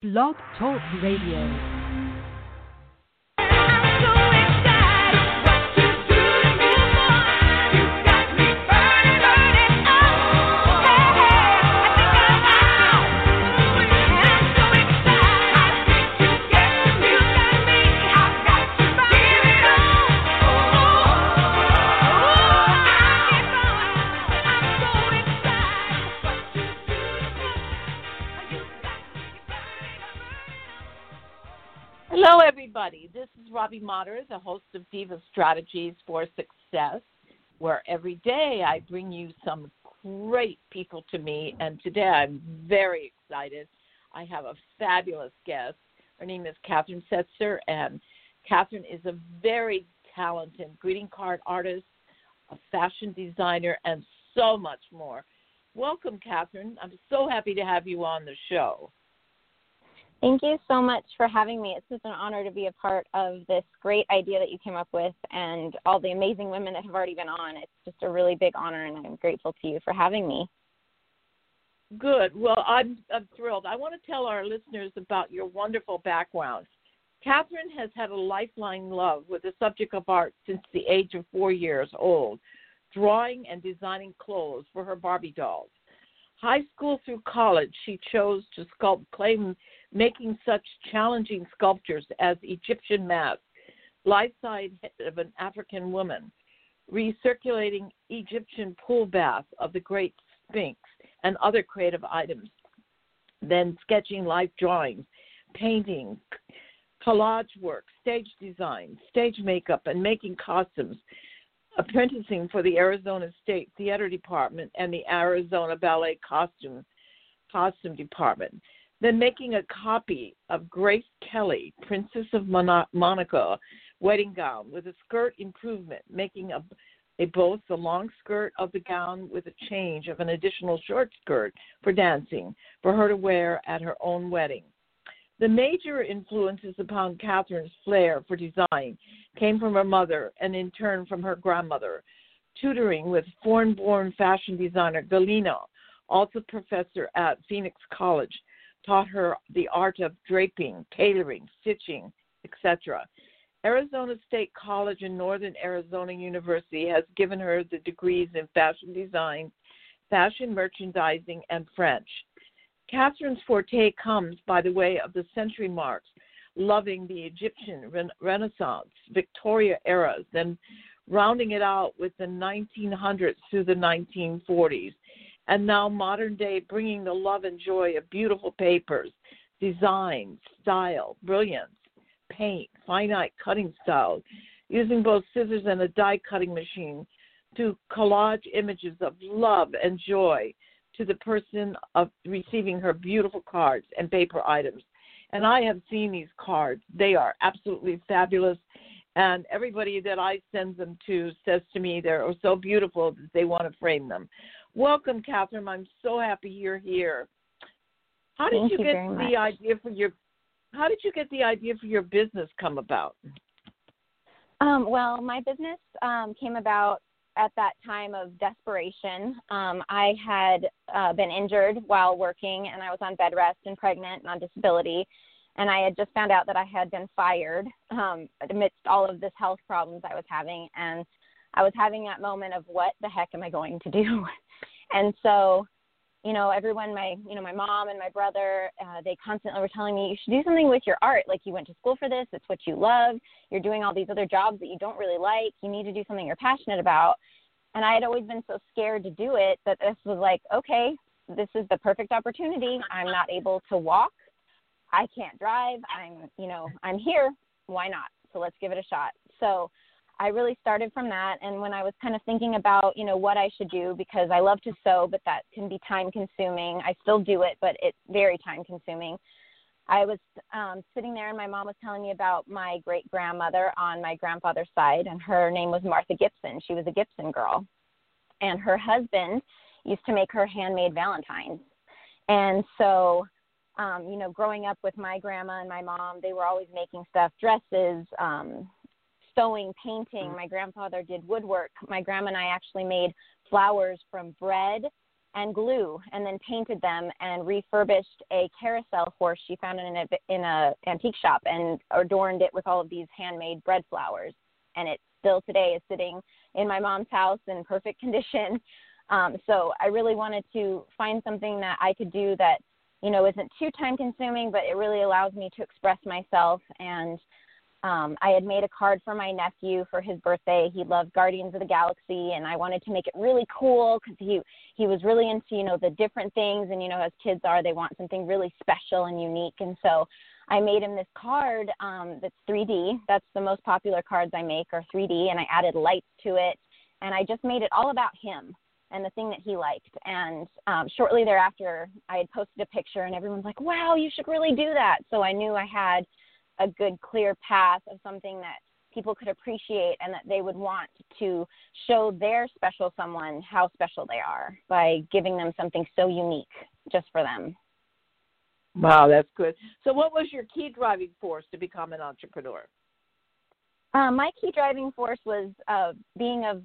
Blog Talk Radio. Everybody. This is Robbie Motter, the host of Diva Strategies for Success, where every day I bring you some great people to meet. And today I'm very excited. I have a fabulous guest. Her name is Katherine Setzer, and Katherine is a very talented greeting card artist, a fashion designer, and so much more. Welcome, Katherine. I'm so happy to have you on the show. Thank you so much for having me. It's just an honor to be a part of this great idea that you came up with and all the amazing women that have already been on. It's just a really big honor, and I'm grateful to you for having me. Good. Well, I'm, I'm thrilled. I want to tell our listeners about your wonderful background. Katherine has had a lifelong love with the subject of art since the age of four years old, drawing and designing clothes for her Barbie dolls. High school through college, she chose to sculpt clay making such challenging sculptures as Egyptian mask, life size head of an African woman, recirculating Egyptian pool bath of the Great Sphinx, and other creative items. Then sketching life drawings, painting, collage work, stage design, stage makeup, and making costumes. Apprenticing for the Arizona State Theater Department and the Arizona Ballet Costume Costume Department then making a copy of Grace Kelly, Princess of Monaco, wedding gown with a skirt improvement, making a, a both the long skirt of the gown with a change of an additional short skirt for dancing for her to wear at her own wedding. The major influences upon Katherine's flair for design came from her mother and in turn from her grandmother, tutoring with foreign born fashion designer Galina, also professor at Phoenix College, taught her the art of draping, tailoring, stitching, etc. Arizona State College and Northern Arizona University has given her the degrees in fashion design, fashion merchandising, and French. Katherine's forte comes by the way of the century marks, loving the Egyptian Renaissance, Victorian eras, then rounding it out with the 1900s through the 1940s and now modern day bringing the love and joy of beautiful papers, design, style, brilliance, paint, finite cutting styles, using both scissors and a die cutting machine to collage images of love and joy to the person of receiving her beautiful cards and paper items. And I have seen these cards. They are absolutely fabulous. And everybody that I send them to says to me they're so beautiful that they want to frame them. Welcome, Katherine. I'm so happy you're here. How did Thank you, you get the much. idea for your How did you get the idea for your business come about? Um, well, my business um, came about at that time of desperation. Um, I had uh, been injured while working, and I was on bed rest and pregnant and on disability. And I had just found out that I had been fired um, amidst all of this health problems I was having. And I was having that moment of what the heck am I going to do? And so, you know, everyone, my, you know, my mom and my brother, uh, they constantly were telling me, you should do something with your art. Like you went to school for this. It's what you love. You're doing all these other jobs that you don't really like. You need to do something you're passionate about. And I had always been so scared to do it that this was like, okay, this is the perfect opportunity. I'm not able to walk. I can't drive. I'm, you know, I'm here. Why not? So let's give it a shot. So I really started from that. And when I was kind of thinking about, you know, what I should do, because I love to sew, but that can be time consuming. I still do it, but it's very time consuming. I was um, sitting there, and my mom was telling me about my great grandmother on my grandfather's side, and her name was Martha Gibson. She was a Gibson girl. And her husband used to make her handmade Valentines. And so, um, you know, growing up with my grandma and my mom, they were always making stuff, dresses, um, sewing, painting. Mm. My grandfather did woodwork. My grandma and I actually made flowers from bread and glue and then painted them and refurbished a carousel horse she found in a in a antique shop and adorned it with all of these handmade bread flowers and it still today is sitting in my mom's house in perfect condition um, so i really wanted to find something that i could do that you know isn't too time consuming but it really allows me to express myself and um, I had made a card for my nephew for his birthday. He loved Guardians of the Galaxy, and I wanted to make it really cool because he he was really into you know the different things, and you know as kids are, they want something really special and unique. And so I made him this card um, that's 3D. That's the most popular cards I make are 3D, and I added lights to it, and I just made it all about him and the thing that he liked. And um, shortly thereafter, I had posted a picture, and everyone's like, "Wow, you should really do that." So I knew I had a good clear path of something that people could appreciate and that they would want to show their special someone how special they are by giving them something so unique just for them. Wow, that's good. So, what was your key driving force to become an entrepreneur? Um, my key driving force was uh, being a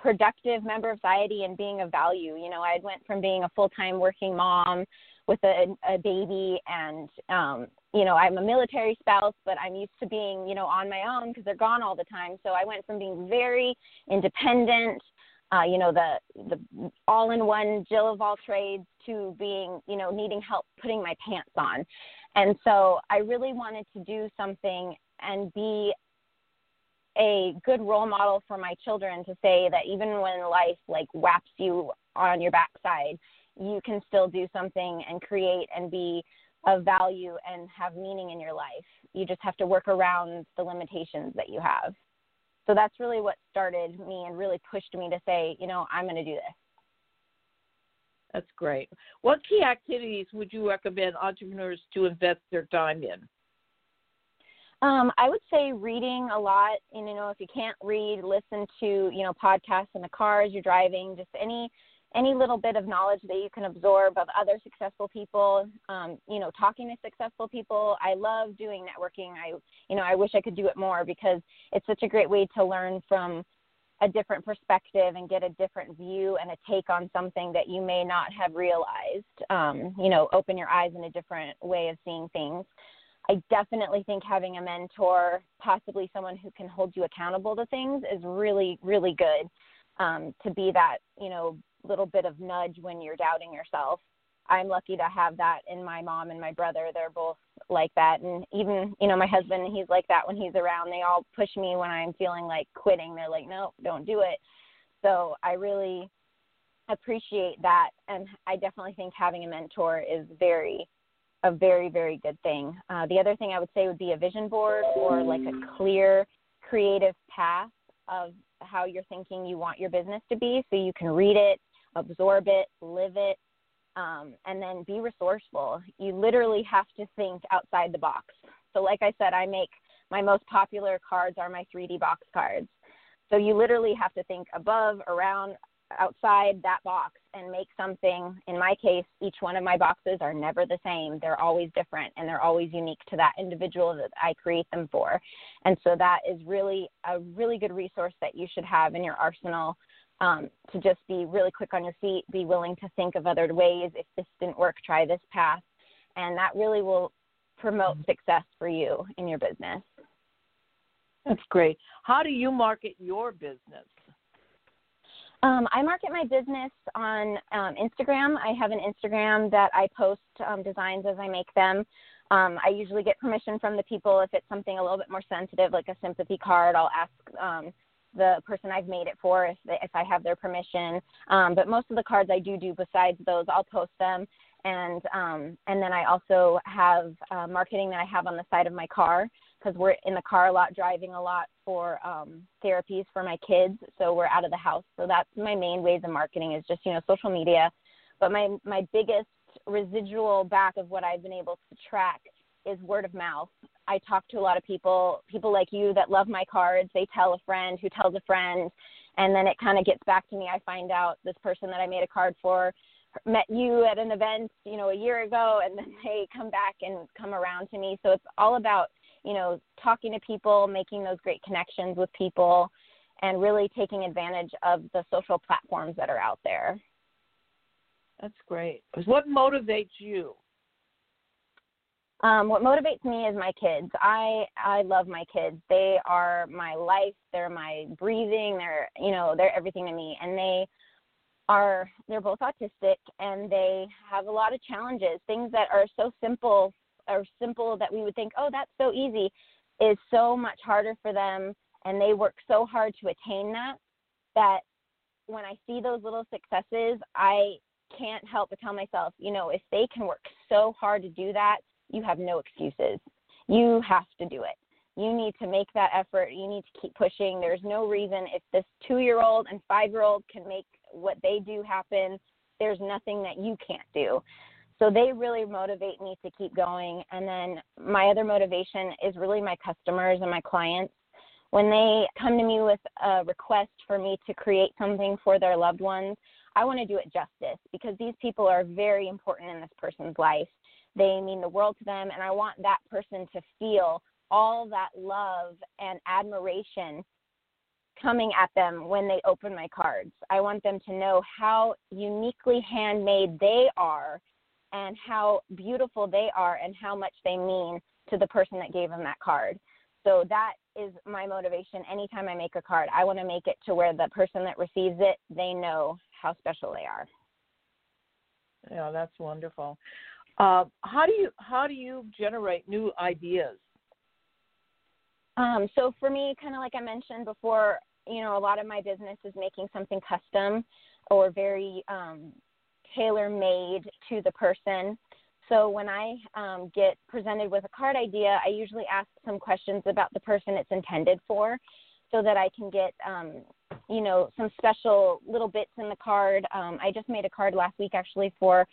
productive member of society and being of value. You know, I went from being a full time working mom with a, a baby and um you know i'm a military spouse but i'm used to being you know on my own because they're gone all the time. So i went from being very independent uh you know the the all in one jill of all trades to being you know needing help putting my pants on. And so i really wanted to do something and be a good role model for my children to say that even when life like whaps you on your backside you can still do something and create and be of value and have meaning in your life. You just have to work around the limitations that you have. So that's really what started me and really pushed me to say, you know, I'm going to do this. That's great. What key activities would you recommend entrepreneurs to invest their time in? Um, I would say reading a lot. And, you know, if you can't read, listen to, you know, podcasts in the car as you're driving, just any any little bit of knowledge that you can absorb of other successful people. Um, you know talking to successful people. I love doing networking. I you know i wish i could do it more because it's such a great way to learn from a different perspective and get a different view and a take on something that you may not have realized. Um, you know open your eyes in a different way of seeing things I definitely think having a mentor, possibly someone who can hold you accountable to things, is really, really good um, to be that, you know, little bit of nudge when you're doubting yourself. I'm lucky to have that in my mom and my brother. They're both like that. And even, you know, my husband, he's like that when he's around. They all push me when I'm feeling like quitting. They're like, no, don't do it. So I really appreciate that. And I definitely think having a mentor is very, a very, very good thing. Uh, the other thing I would say would be a vision board or like a clear creative path of how you're thinking you want your business to be so you can read it absorb it, live it, um, and then be resourceful. You literally have to think outside the box. So, like I said, I make my most popular cards are my 3D box cards. So, you literally have to think above, around, outside that box and make something. In my case, each one of my boxes are never the same. They're always different and they're always unique to that individual that I create them for. And so that is really a really good resource that you should have in your arsenal um, to just be really quick on your feet, be willing to think of other ways. If this didn't work, try this path. And that really will promote mm-hmm. success for you in your business. That's great. How do you market your business? Um, I market my business on um, Instagram. I have an Instagram that I post um, designs as I make them. Um, I usually get permission from the people if it's something a little bit more sensitive, like a sympathy card. I'll ask um, the person I've made it for if they, if I have their permission. Um, but most of the cards I do do besides those, I'll post them. And and then I also have uh, marketing that I have on the side of my car because we're in the car a lot, driving a lot for um, therapies for my kids. So we're out of the house. So that's my main ways of marketing is just you know social media. But my my biggest residual back of what I've been able to track is word of mouth. I talk to a lot of people, people like you that love my cards. They tell a friend who tells a friend, and then it kind of gets back to me. I find out this person that I made a card for met you at an event, you know, a year ago, and then they come back and come around to me. So it's all about, you know, talking to people, making those great connections with people, and really taking advantage of the social platforms that are out there. That's great. What motivates you? Um, what motivates me is my kids. I I love my kids. They are my life. They're my breathing. They're you know they're everything to me, and they are they're both autistic and they have a lot of challenges. Things that are so simple or simple that we would think, oh, that's so easy, is so much harder for them, and they work so hard to attain that that when I see those little successes, I can't help but tell myself, you know, if they can work so hard to do that, you have no excuses. You have to do it. You need to make that effort. You need to keep pushing. There's no reason if this two year old and five year old can make what they do happen, there's nothing that you can't do. So they really motivate me to keep going. And then my other motivation is really my customers and my clients. When they come to me with a request for me to create something for their loved ones, I want to do it justice because these people are very important in this person's life. They mean the world to them, and I want that person to feel all that love and admiration coming at them when they open my cards. I want them to know how uniquely handmade they are and how beautiful they are and how much they mean to the person that gave them that card. So that is my motivation anytime I make a card. I want to make it to where the person that receives it, they know how special they are. Yeah, that's wonderful. Uh, how do you how do you generate new ideas? Um, so for me, kind of like I mentioned before, you know, a lot of my business is making something custom or very um, tailor made to the person. So when I um, get presented with a card idea, I usually ask some questions about the person it's intended for, so that I can get, um, you know, some special little bits in the card. Um, I just made a card last week actually for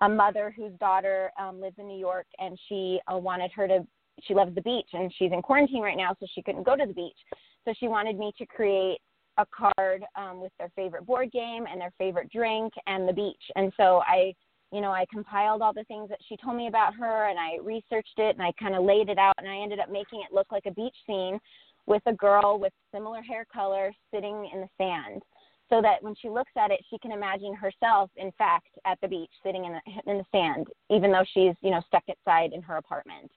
a mother whose daughter um, lives in New York, and she uh, wanted her to. She loves the beach, and she's in quarantine right now, so she couldn't go to the beach. So she wanted me to create a card um, with their favorite board game and their favorite drink and the beach. And so I, you know, I compiled all the things that she told me about her and I researched it and I kind of laid it out and I ended up making it look like a beach scene with a girl with similar hair color sitting in the sand so that when she looks at it she can imagine herself in fact at the beach sitting in the in the sand even though she's you know stuck inside in her apartment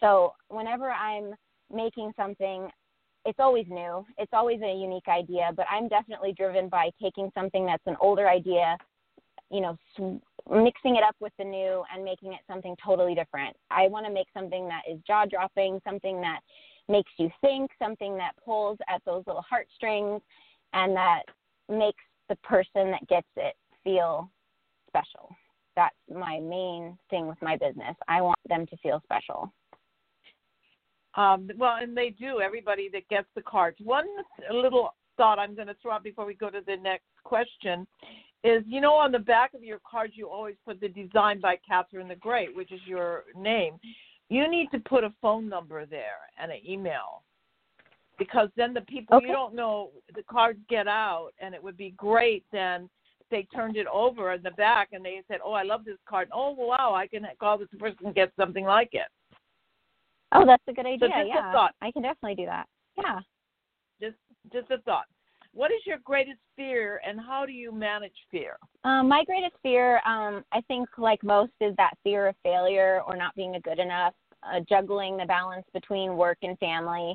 so whenever i'm making something it's always new. It's always a unique idea, but I'm definitely driven by taking something that's an older idea, you know, mixing it up with the new and making it something totally different. I want to make something that is jaw dropping, something that makes you think, something that pulls at those little heartstrings and that makes the person that gets it feel special. That's my main thing with my business. I want them to feel special. Um, well, and they do. Everybody that gets the cards. One little thought I'm going to throw out before we go to the next question is, you know, on the back of your cards you always put the design by Katherine the Great, which is your name. You need to put a phone number there and an email because then the people okay. you don't know the cards get out, and it would be great then they turned it over in the back and they said, "Oh, I love this card. Oh, wow, I can call this person and get something like it." Oh, that's a good idea. So yeah, thought. I can definitely do that. Yeah. Just just a thought. What is your greatest fear, and how do you manage fear? Um, my greatest fear, um, I think, like most, is that fear of failure or not being a good enough. Uh, juggling the balance between work and family.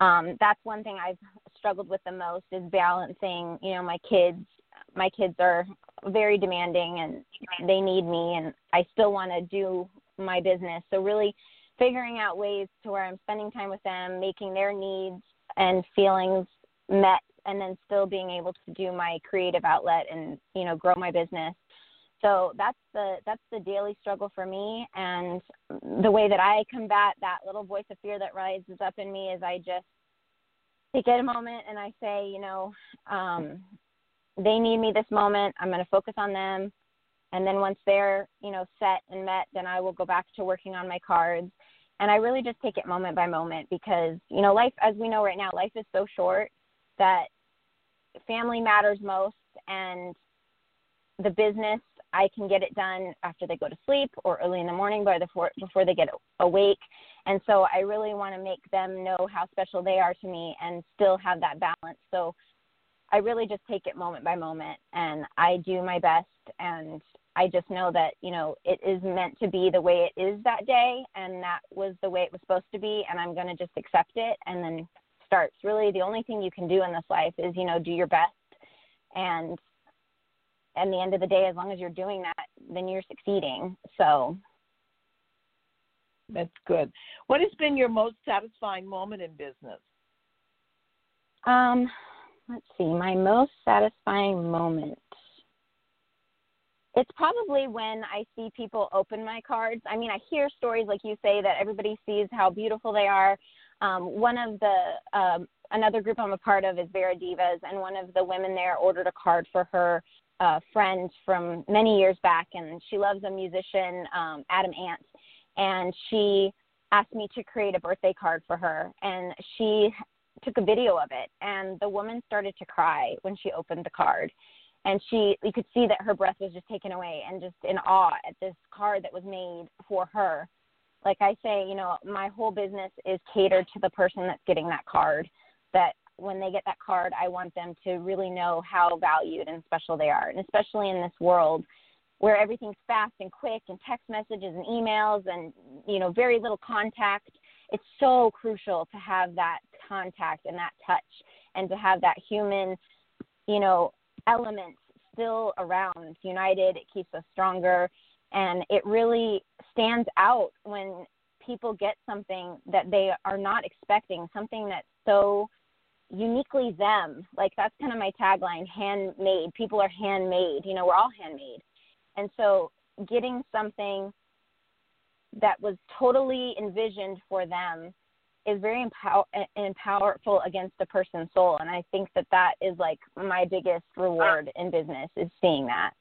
Um, that's one thing I've struggled with the most is balancing. You know, my kids. My kids are very demanding, and they need me, and I still want to do my business. So really figuring out ways to where I'm spending time with them, making their needs and feelings met and then still being able to do my creative outlet and you know grow my business. So that's the that's the daily struggle for me. And the way that i combat that little voice of fear that rises up in me is i just take a moment and i say you know um they need me this moment. I'm going to focus on them. And then once they're you know set and met then i will go back to working on my cards and i really just take it moment by moment because you know life as we know right now life is so short that family matters most and the business i can get it done after they go to sleep or early in the morning by before before they get awake. And so i really want to make them know how special they are to me and still have that balance. So I really just take it moment by moment and I do my best and I just know that, you know, it is meant to be the way it is that day and that was the way it was supposed to be and I'm going to just accept it and then starts. Really the only thing you can do in this life is, you know, do your best and at the end of the day as long as you're doing that, then you're succeeding. So that's good. What has been your most satisfying moment in business? Um, let's see, my most satisfying moment. It's probably when I see people open my cards. I mean, I hear stories like you say that everybody sees how beautiful they are. Um, one of the um, another group I'm a part of is Vera Divas, and one of the women there ordered a card for her uh, friend from many years back, and she loves a musician, um, Adam Ant, and she asked me to create a birthday card for her, and she took a video of it and the woman started to cry when she opened the card and she you could see that her breath was just taken away and just in awe at this card that was made for her. Like i say you know my whole business is catered to the person that's getting that card that when they get that card i want them to really know how valued and special they are. And especially in this world where everything's fast and quick and text messages and emails and you know very little contact it's so crucial to have that contact and that touch and to have that human, you know, element still around. United, it keeps us stronger. And it really stands out when people get something that they are not expecting, something that's so uniquely them. Like that's kind of my tagline handmade. People are handmade. You know, we're all handmade. And so getting something that was totally envisioned for them is very empower and powerful against the person's soul and i think that that is like my biggest reward in business is seeing that.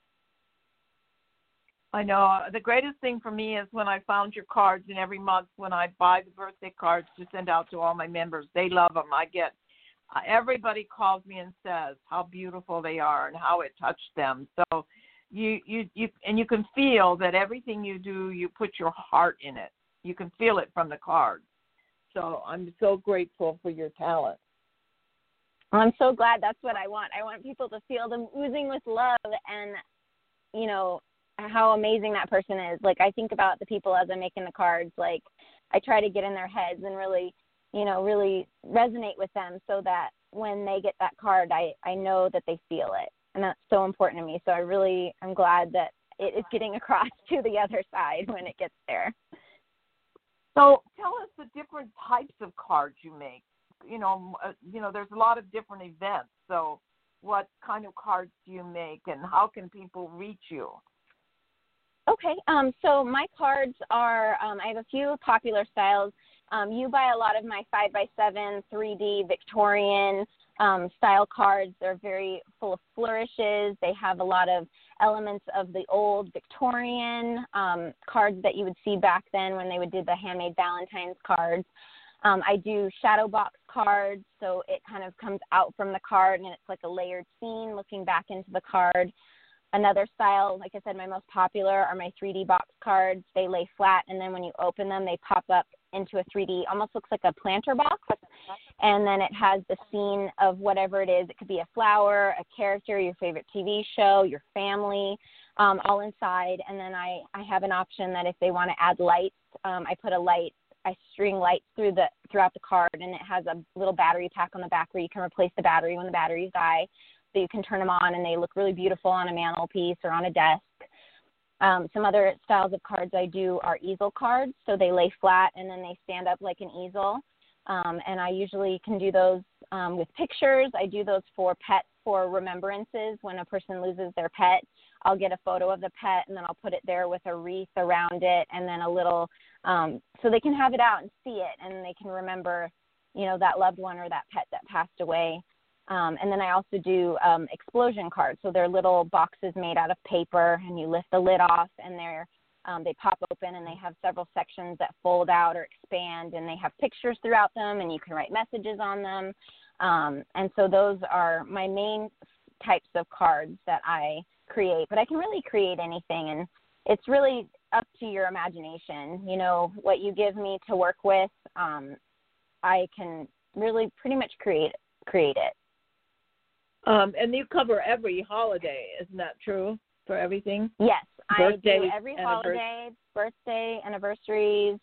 I know. The greatest thing for me is when i found your cards and every month when i buy the birthday cards to send out to all my members they love them i get uh, everybody calls me and says how beautiful they are and how it touched them. So you you you and you can feel that everything you do you put your heart in it. You can feel it from the cards so i'm so grateful for your talent. I'm so glad that's what i want. I want people to feel them oozing with love and you know how amazing that person is. Like i think about the people as i'm making the cards. Like i try to get in their heads and really you know really resonate with them so that when they get that card i i know that they feel it. And that's so important to me. So I really I'm glad that it is getting across to the other side when it gets there. So tell us the different types of cards you make. You know, uh, you know, there's a lot of different events. So what kind of cards do you make, and how can people reach you? Okay, um, so my cards are um, I have a few popular styles. Um, you buy a lot of my five by seven 3D Victorian um, style cards. They're very full of flourishes. They have a lot of elements of the old Victorian um, cards that you would see back then when they would do the handmade Valentine's cards. Um, I do shadow box cards, so it kind of comes out from the card and it's like a layered scene looking back into the card. Another style, like I said, my most popular are my 3D box cards. They lay flat, and then when you open them, they pop up into a 3D, almost looks like a planter box. And then it has the scene of whatever it is. It could be a flower, a character, your favorite TV show, your family, um, all inside. And then I, I have an option that if they want to add lights, um, I put a light I string lights through the throughout the card, and it has a little battery pack on the back where you can replace the battery when the batteries die so you can turn them on and they look really beautiful on a mantelpiece or on a desk. Um, some other styles of cards I do are easel cards, so they lay flat and then they stand up like an easel. Um, and I usually can do those um, with pictures. I do those for pets for remembrances. When a person loses their pet, I'll get a photo of the pet and then I'll put it there with a wreath around it and then a little, um, so they can have it out and see it and they can remember, you know, that loved one or that pet that passed away. Um, and then I also do um, explosion cards. So they're little boxes made out of paper, and you lift the lid off, and they're um, they pop open, and they have several sections that fold out or expand, and they have pictures throughout them, and you can write messages on them. Um, and so those are my main types of cards that I create. But I can really create anything, and it's really up to your imagination. You know, what you give me to work with, um, I can really pretty much create create it. Um, and you cover every holiday, isn't that true? For everything? Yes, Birthdays, I do every holiday, birthday, anniversaries,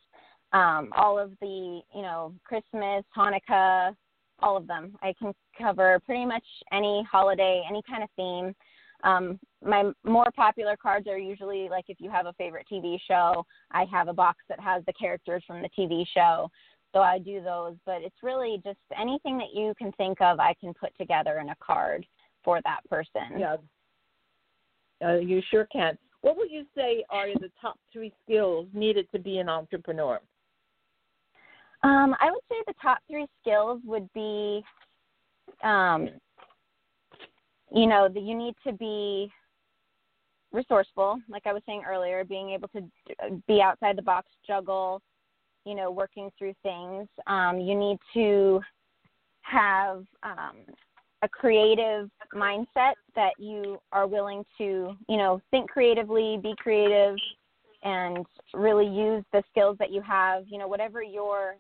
um, all of the, you know, Christmas, Hanukkah, all of them. I can cover pretty much any holiday, any kind of theme. Um, my more popular cards are usually like if you have a favorite TV show, I have a box that has the characters from the TV show. So I do those, but it's really just anything that you can think of, I can put together in a card for that person. Yeah. Uh, you sure can. What would you say are the top three skills needed to be an entrepreneur? Um, I would say the top three skills would be, um, you know, that you need to be resourceful, like I was saying earlier, being able to be outside the box, juggle, you know, working through things. Um, you need to have um, a creative mindset that you are willing to, you know, think creatively, be creative, and really use the skills that you have. You know, whatever your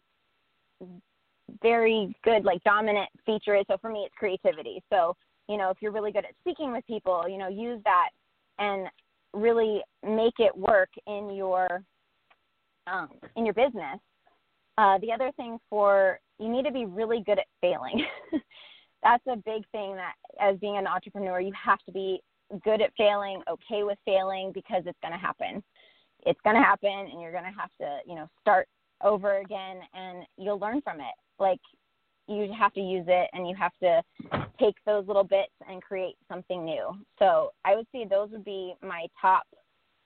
very good, like dominant feature is. So for me, it's creativity. So you know, if you're really good at speaking with people, you know, use that and really make it work in your um, in your business. Uh, the other thing for you need to be really good at failing. That's a big thing that as being an entrepreneur, you have to be good at failing, okay with failing because it's going to happen. It's going to happen and you're going to have to, you know, start over again and you'll learn from it. Like you have to use it and you have to take those little bits and create something new. So I would say those would be my top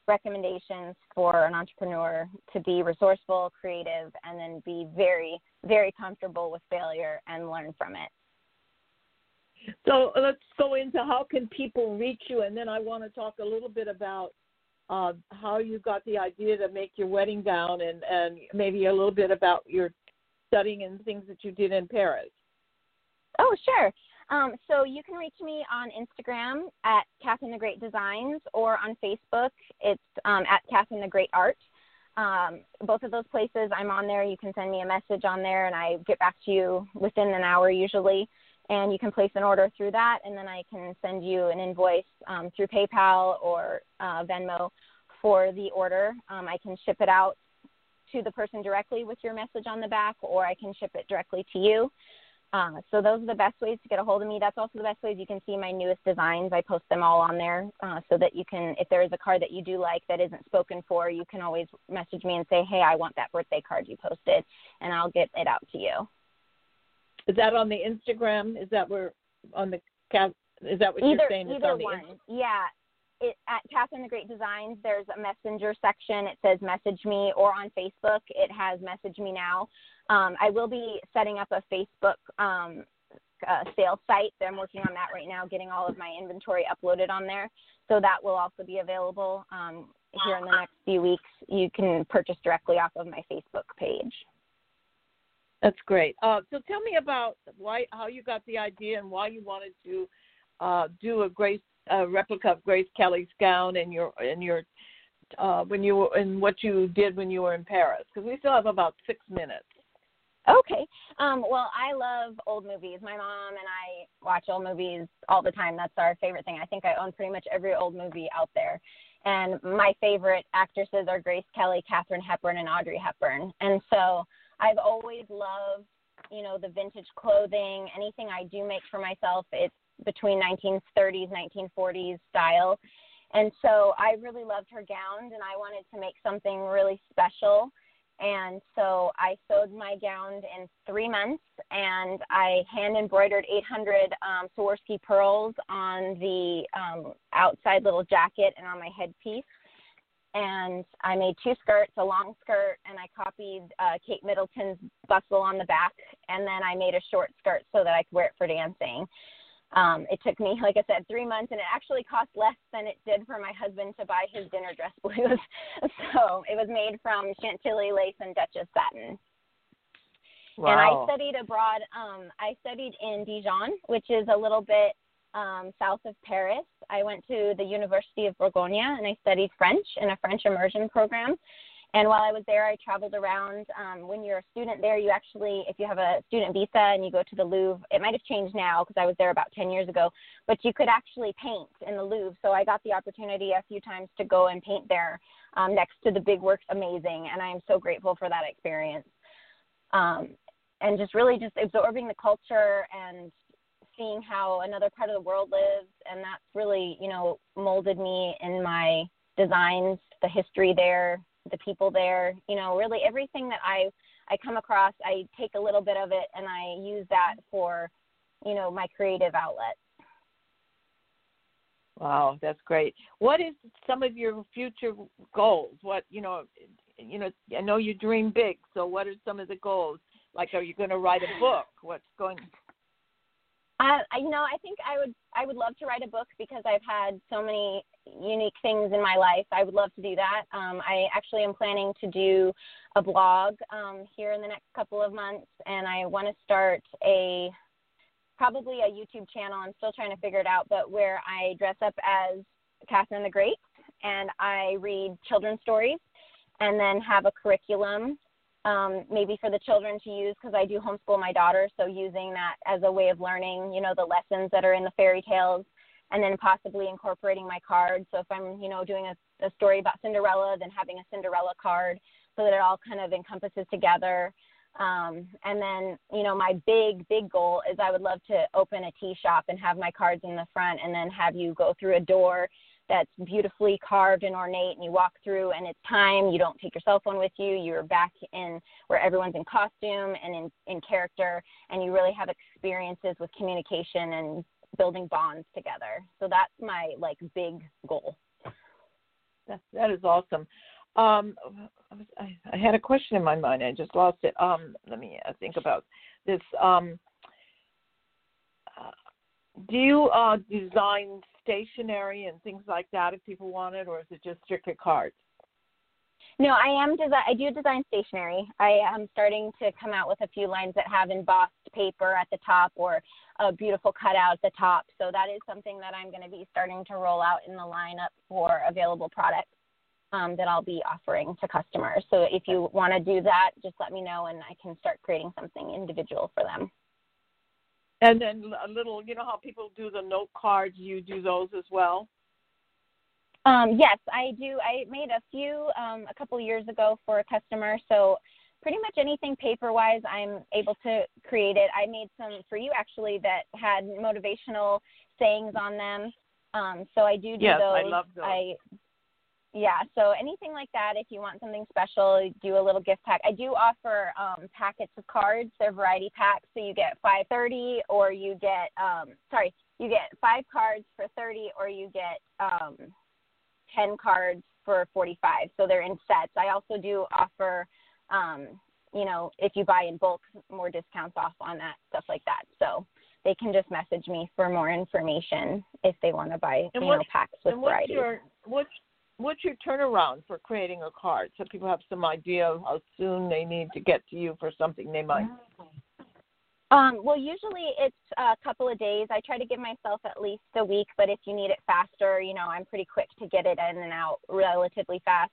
recommendations for an entrepreneur to be resourceful, creative, and then be very, very comfortable with failure and learn from it. So let's go into how can people reach you, and then I want to talk a little bit about uh, how you got the idea to make your wedding gown, and and maybe a little bit about your studying and things that you did in Paris. Oh, sure. Um, so you can reach me on Instagram at Katherine the Great Designs or on Facebook. It's um, at Katherine the Great Art. Um, both of those places, I'm on there. You can send me a message on there, and I get back to you within an hour usually. And you can place an order through that, and then I can send you an invoice um, through PayPal or uh, Venmo for the order. Um, I can ship it out to the person directly with your message on the back, or I can ship it directly to you. Uh, so those are the best ways to get a hold of me. That's also the best ways you can see my newest designs. I post them all on there uh, so that you can, if there is a card that you do like that isn't spoken for, you can always message me and say, hey, I want that birthday card you posted, and I'll get it out to you. Is that on the Instagram? Is that where on the is that what either, you're saying? Either on one. Yeah. It, at Katherine the Great Designs, there's a messenger section. It says message me, or on Facebook, it has message me now. Um, I will be setting up a Facebook um, uh, sales site. I'm working on that right now, getting all of my inventory uploaded on there. So that will also be available um, here in the next few weeks. You can purchase directly off of my Facebook page. That's great. Uh, so tell me about why, how you got the idea, and why you wanted to uh, do a Grace uh, replica of Grace Kelly's gown and your and your uh, when you were and what you did when you were in Paris. Because we still have about six minutes. Okay. Um, well, I love old movies. My mom and I watch old movies all the time. That's our favorite thing. I think I own pretty much every old movie out there. And my favorite actresses are Grace Kelly, Katharine Hepburn, and Audrey Hepburn. And so I've always loved, you know, the vintage clothing. Anything I do make for myself, it's between 1930s, 1940s style. And so I really loved her gowns, and I wanted to make something really special and so I sewed my gown in three months, and I hand embroidered 800 um, Swarovski pearls on the um, outside little jacket and on my headpiece. And I made two skirts, a long skirt, and I copied uh, Kate Middleton's bustle on the back, and then I made a short skirt so that I could wear it for dancing. Um, it took me, like I said, three months, and it actually cost less than it did for my husband to buy his dinner dress blues. so it was made from Chantilly lace and Duchess satin. Wow. And I studied abroad. Um, I studied in Dijon, which is a little bit um, south of Paris. I went to the University of Bourgogne and I studied French in a French immersion program. And while I was there, I traveled around. Um, when you're a student there, you actually, if you have a student visa and you go to the Louvre, it might have changed now because I was there about 10 years ago, but you could actually paint in the Louvre. So I got the opportunity a few times to go and paint there um, next to the big works. Amazing. And I'm so grateful for that experience. Um, and just really just absorbing the culture and seeing how another part of the world lives. And that's really, you know, molded me in my designs, the history there, the people there, you know, really everything that I I come across, I take a little bit of it and I use that for, you know, my creative outlet. Wow, that's great. What is some of your future goals? What you know, you know, I know you dream big. So, what are some of the goals? Like, are you going to write a book? What's going? I, I, know, I think I would, I would love to write a book because I've had so many unique things in my life. I would love to do that. Um, I actually am planning to do a blog um, here in the next couple of months, and I want to start a probably a YouTube channel. I'm still trying to figure it out, but where I dress up as Catherine the Great and I read children's stories, and then have a curriculum um, maybe for the children to use because I do homeschool my daughter. So using that as a way of learning, you know, the lessons that are in the fairy tales, and then possibly incorporating my card. So if I'm, you know, doing a, a story about Cinderella, then having a Cinderella card so that it all kind of encompasses together. Um, and then, you know, my big, big goal is I would love to open a tea shop and have my cards in the front and then have you go through a door that's beautifully carved and ornate and you walk through and it's time you don't take your cell phone with you you're back in where everyone's in costume and in, in character and you really have experiences with communication and building bonds together so that's my like big goal that, that is awesome um, I, I, had a question in my mind. I just lost it. Um, let me uh, think about this. Um, uh, do you uh, design stationery and things like that if people want it, or is it just strictly cards? No, I am design. I do design stationery. I am starting to come out with a few lines that have embossed paper at the top or a beautiful cutout at the top. So that is something that I'm going to be starting to roll out in the lineup for available products um, that I'll be offering to customers. So if you want to do that, just let me know and I can start creating something individual for them. And then a little, you know how people do the note cards, you do those as well? Um, yes, I do. I made a few um, a couple years ago for a customer. So pretty much anything paper wise, I'm able to create it. I made some for you actually that had motivational sayings on them. Um, so I do do yes, those. I love those. I yeah, so anything like that, if you want something special, do a little gift pack. I do offer um, packets of cards. They're variety packs, so you get five thirty, or you get um, sorry, you get five cards for thirty, or you get um, ten cards for forty five. So they're in sets. I also do offer, um, you know, if you buy in bulk, more discounts off on that stuff like that. So they can just message me for more information if they want to buy and you what, know packs with and what's variety. Your, what's what's your turnaround for creating a card? So people have some idea of how soon they need to get to you for something they might. Um, well usually it's a couple of days. I try to give myself at least a week but if you need it faster you know i'm pretty quick to get it in and out relatively fast.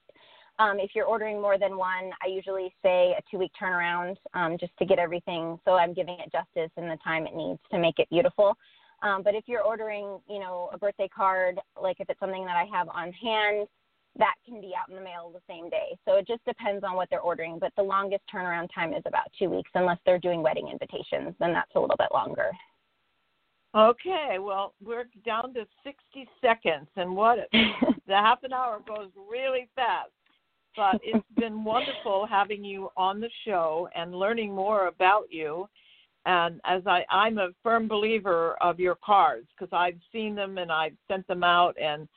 Um, if you're ordering more than one i usually say a two week turnaround um, just to get everything. So i'm giving it justice and the time it needs to make it beautiful um, but if you're ordering, you know, a birthday card, like if it's something that I have on hand, that can be out in the mail the same day. So it just depends on what they're ordering. But the longest turnaround time is about two weeks, unless they're doing wedding invitations, then that's a little bit longer. Okay, well, we're down to 60 seconds, and what the half an hour goes really fast. But it's been wonderful having you on the show and learning more about you and as I, I'm a firm believer of your cards because I've seen them and I've sent them out, and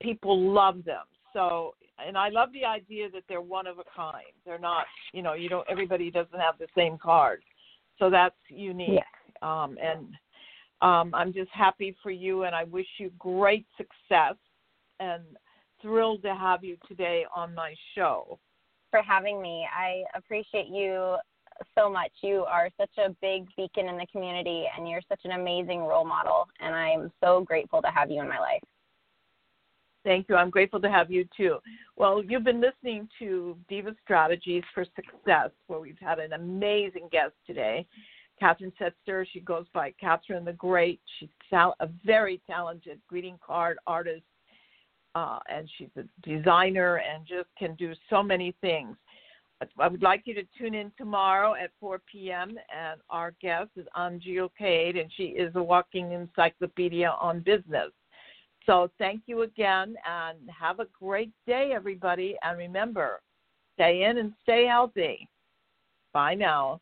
people love them. So, and I love the idea that they're one of a kind. They're not, you know, you don't. Everybody doesn't have the same card, so that's unique. Yeah. Um, and um, I'm just happy for you, and I wish you great success. And thrilled to have you today on my show. For having me, I appreciate you so much. You are such a big beacon in the community, and you're such an amazing role model. And I'm so grateful to have you in my life. Thank you. I'm grateful to have you too. Well, you've been listening to Diva Strategies for Success, where we've had an amazing guest today. Katherine Setzer, she goes by Katherine the Great. She's a very talented greeting card artist, uh, and she's a designer and just can do so many things. I would like you to tune in tomorrow at 4 p.m. And our guest is Angie O'Cade, and she is a walking encyclopedia on business. So thank you again and have a great day, everybody. And remember, stay in and stay healthy. Bye now.